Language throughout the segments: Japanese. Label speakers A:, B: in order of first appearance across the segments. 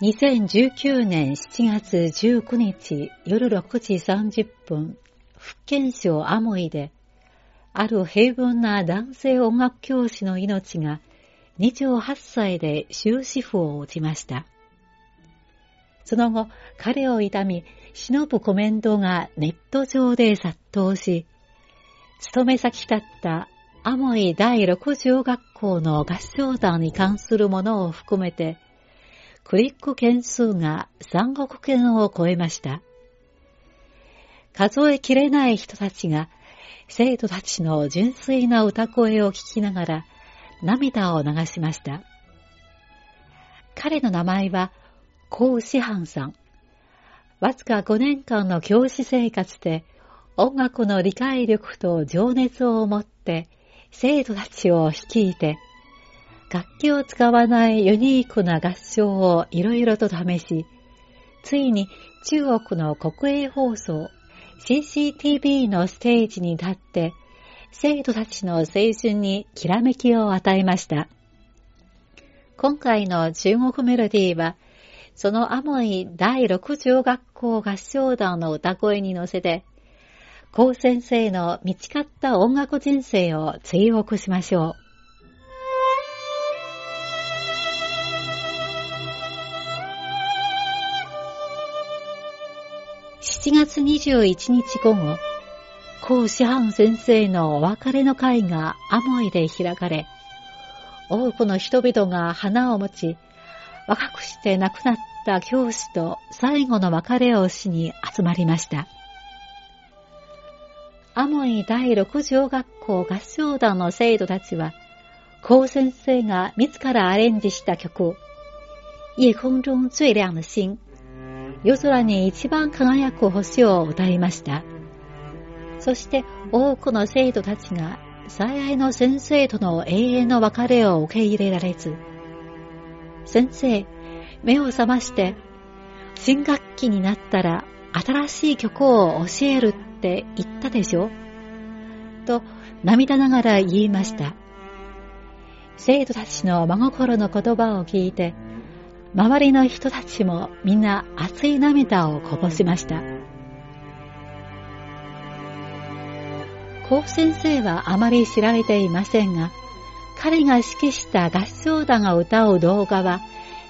A: 2019年7月19日夜6時30分、福建省アモイで、ある平凡な男性音楽教師の命が28歳で終止符を打ちました。その後、彼を悼み、忍ぶコメントがネット上で殺到し、勤め先だったアモイ第6条学校の合唱団に関するものを含めて、クリック件数が3億件を超えました。数えきれない人たちが生徒たちの純粋な歌声を聞きながら涙を流しました。彼の名前は、コウ・シハンさん。わずか5年間の教師生活で音楽の理解力と情熱を持って生徒たちを率いて楽器を使わないユニークな合唱をいろいろと試し、ついに中国の国営放送 CCTV のステージに立って、生徒たちの青春にきらめきを与えました。今回の中国メロディーは、そのアモイ第6条学校合唱団の歌声に乗せて、高先生の見つかった音楽人生を追憶しましょう。7月21日午後、孔子藩先生のお別れの会がアモイで開かれ、多くの人々が花を持ち、若くして亡くなった教師と最後の別れをしに集まりました。アモイ第六条学校合唱団の生徒たちは、孔先生が自らアレンジした曲、夜空中最亮的星夜空に一番輝く星を歌いました。そして多くの生徒たちが最愛の先生との永遠の別れを受け入れられず、先生、目を覚まして、新学期になったら新しい曲を教えるって言ったでしょ？と涙ながら言いました。生徒たちの真心の言葉を聞いて、周りの人たちもみんな熱い涙をこぼしました。甲府先生はあまり知られていませんが、彼が指揮した合唱団が歌う動画は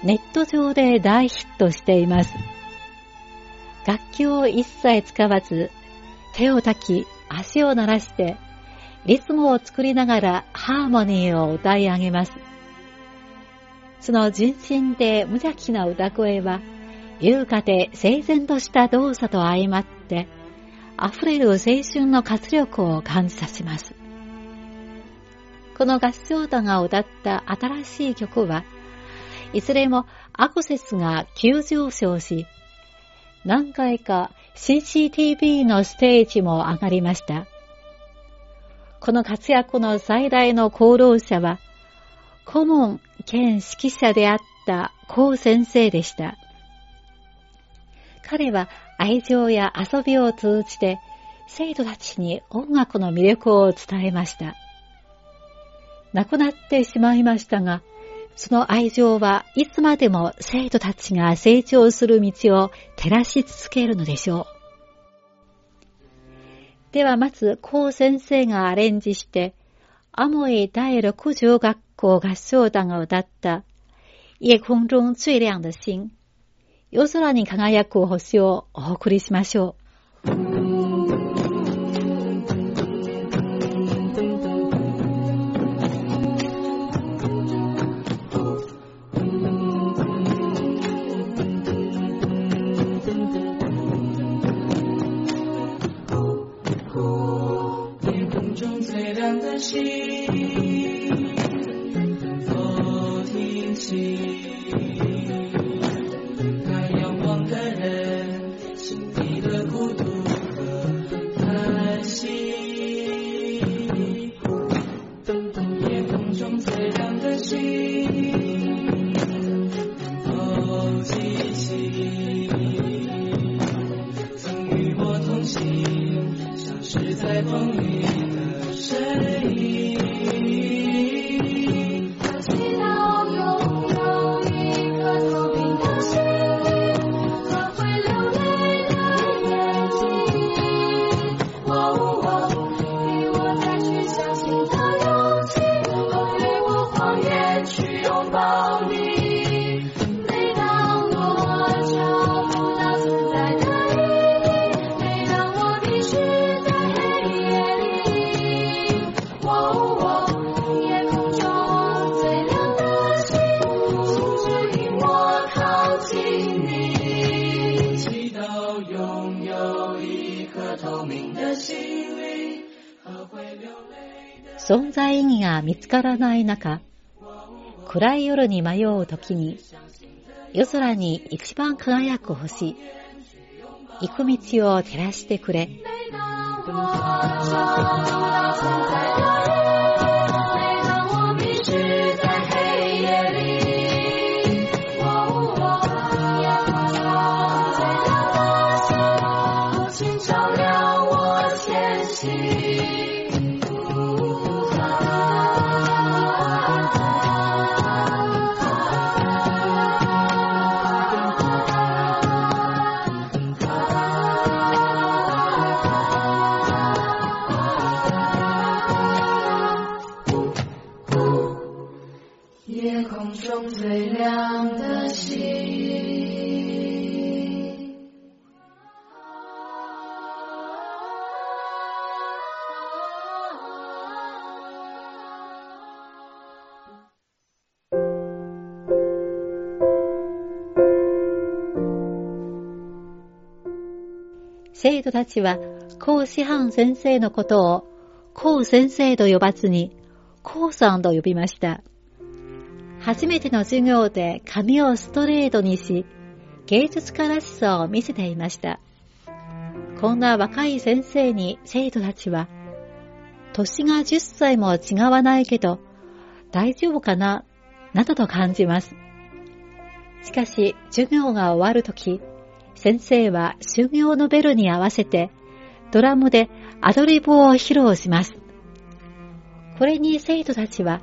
A: ネット上で大ヒットしています。楽器を一切使わず、手を炊き、足を鳴らして、リズムを作りながらハーモニーを歌い上げます。その純真で無邪気な歌声は、優雅で整然とした動作と相まって、溢れる青春の活力を感じさせます。この合唱団が歌った新しい曲は、いずれもアクセスが急上昇し、何回か CCTV のステージも上がりました。この活躍の最大の功労者は、顧問兼指揮者であった高先生でした。彼は愛情や遊びを通じて生徒たちに音楽の魅力を伝えました。亡くなってしまいましたが、その愛情はいつまでも生徒たちが成長する道を照らし続けるのでしょう。ではまず、高先生がアレンジして、アモイ第六条学校合唱団が歌った夜空中最亮的星、夜空に輝く星をお送りしましょう。相信。存在意義が見つからない中、暗い夜に迷う時に、夜空に一番輝く星、行く道を照らしてくれ。生徒たちは、孔師範先生のことを、孔先生と呼ばずに、孔さんと呼びました。初めての授業で髪をストレートにし、芸術家らしさを見せていました。こんな若い先生に生徒たちは、年が10歳も違わないけど、大丈夫かな、などと感じます。しかし、授業が終わるとき、先生は修行のベルに合わせてドラムでアドリブを披露します。これに生徒たちは、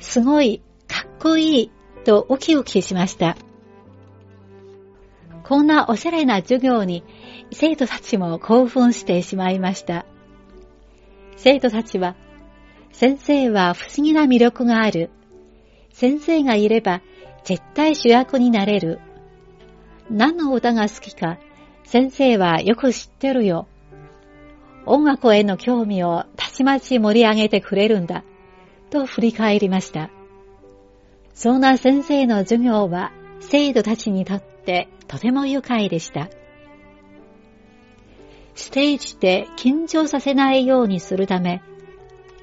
A: すごい、かっこいい、とウキウキしました。こんなおしゃれな授業に生徒たちも興奮してしまいました。生徒たちは、先生は不思議な魅力がある。先生がいれば絶対主役になれる。何の歌が好きか、先生はよく知ってるよ。音楽への興味をたちまち盛り上げてくれるんだ。と振り返りました。そんな先生の授業は生徒たちにとってとても愉快でした。ステージで緊張させないようにするため、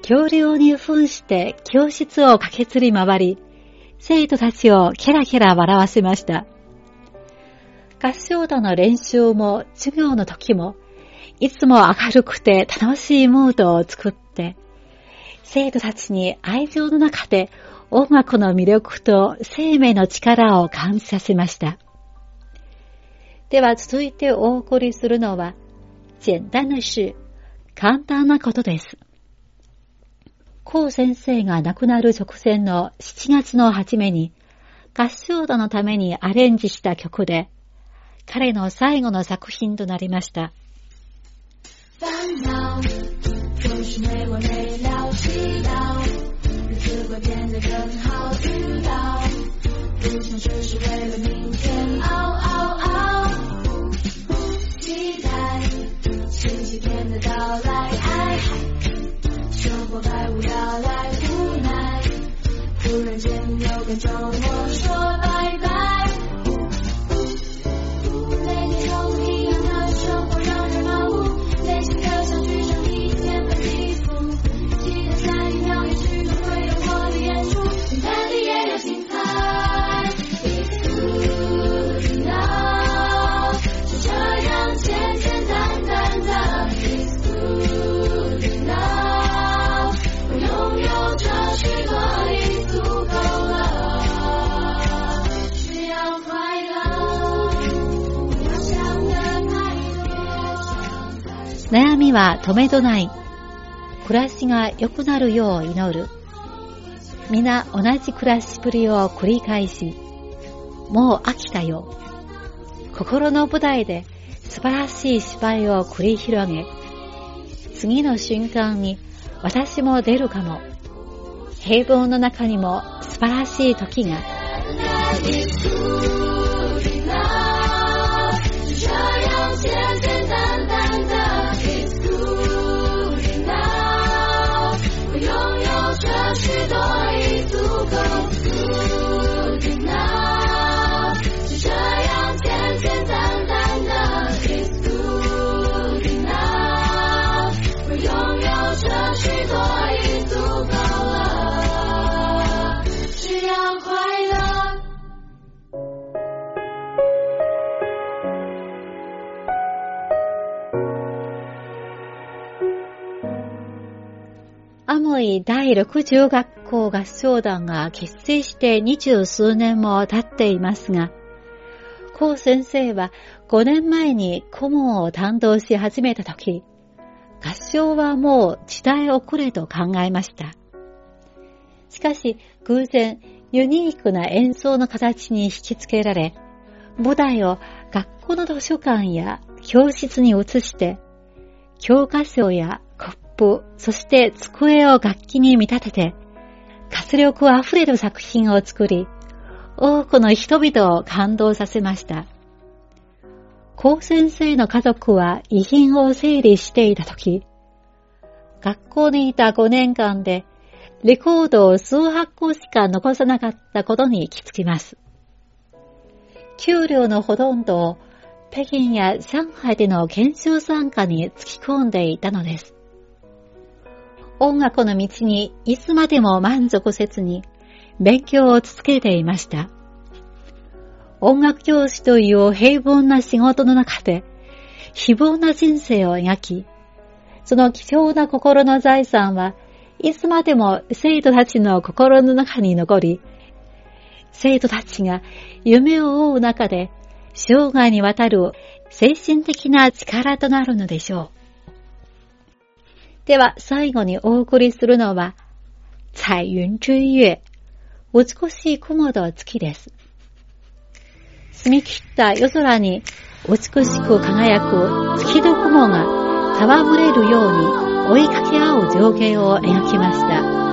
A: 恐竜に扮して教室を駆けつり回り、生徒たちをケラケラ笑わせました。合唱団の練習も授業の時も、いつも明るくて楽しいムードを作って、生徒たちに愛情の中で音楽の魅力と生命の力を感じさせました。では続いてお送りするのは、簡単な事、簡単なことです。コウ先生が亡くなる直前の7月の初めに、合唱団のためにアレンジした曲で、彼の最後の作品となりました。突然间有感动我说悩みは止めどない。暮らしが良くなるよう祈る。皆同じ暮らしぶりを繰り返し、もう飽きたよ。心の舞台で素晴らしい芝居を繰り広げ、次の瞬間に私も出るかも。平凡の中にも素晴らしい時が。い第60学校合唱団が結成して二十数年も経っていますが、高先生は5年前に顧問を担当し始めた時、合唱はもう時代遅れと考えました。しかし、偶然、ユニークな演奏の形に引き付けられ、舞台を学校の図書館や教室に移して、教科書やプ、そして机を楽器に見立てて、活力あふれる作品を作り、多くの人々を感動させました。高先生の家族は遺品を整理していたとき、学校にいた5年間でレコードを数発個しか残さなかったことに気づきます。給料のほとんどを北京や上海での研修参加に突き込んでいたのです。音楽の道にいつまでも満足せずに勉強を続けていました。音楽教師という平凡な仕事の中で、非凡な人生を描き、その貴重な心の財産はいつまでも生徒たちの心の中に残り、生徒たちが夢を追う中で生涯にわたる精神的な力となるのでしょう。では最後にお送りするのは、彩雲追月、美しい雲と月です。澄み切った夜空に美しく輝く月と雲が戯れるように追いかけ合う情景を描きました。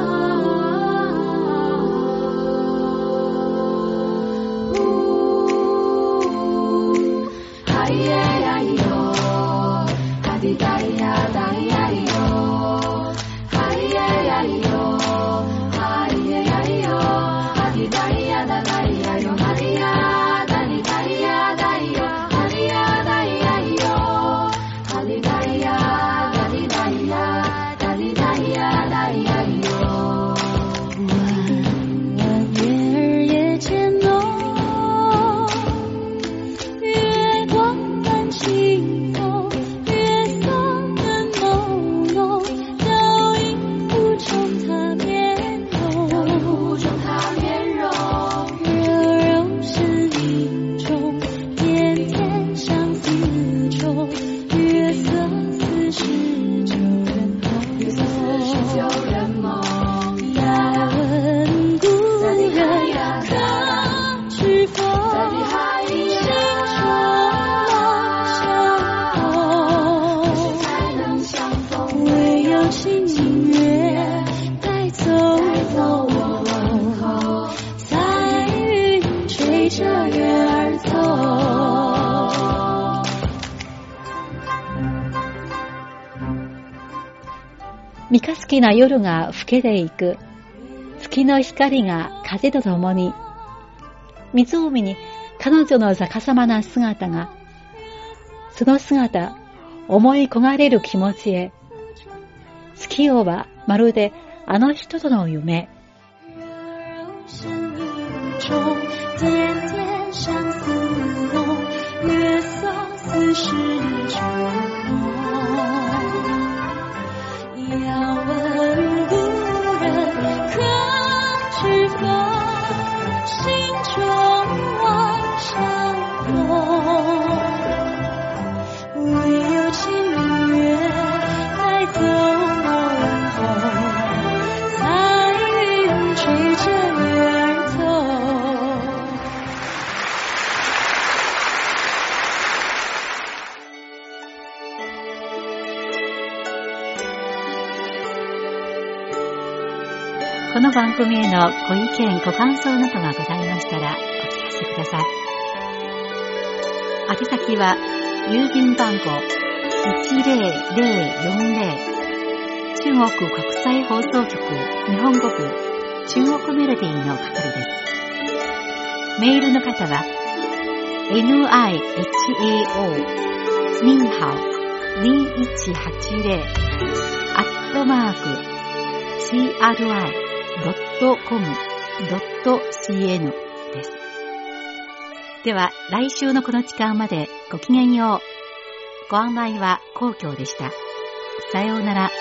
A: 三日月な夜が更けていく。月の光が風と共に。湖に彼女の逆さまな姿が、その姿、思い焦がれる気持ちへ。月夜はまるであの人との夢。この番組へのご意見、ご感想などがございましたらお聞かせください。宛先は、郵便番号10040中国国際放送局日本語部中国メロディーの係です。メールの方は、nihao ニーハオ2180アットマーク CRI .com.cn です。では、来週のこの時間までごきげんよう。ご案内は皇居でした。さようなら。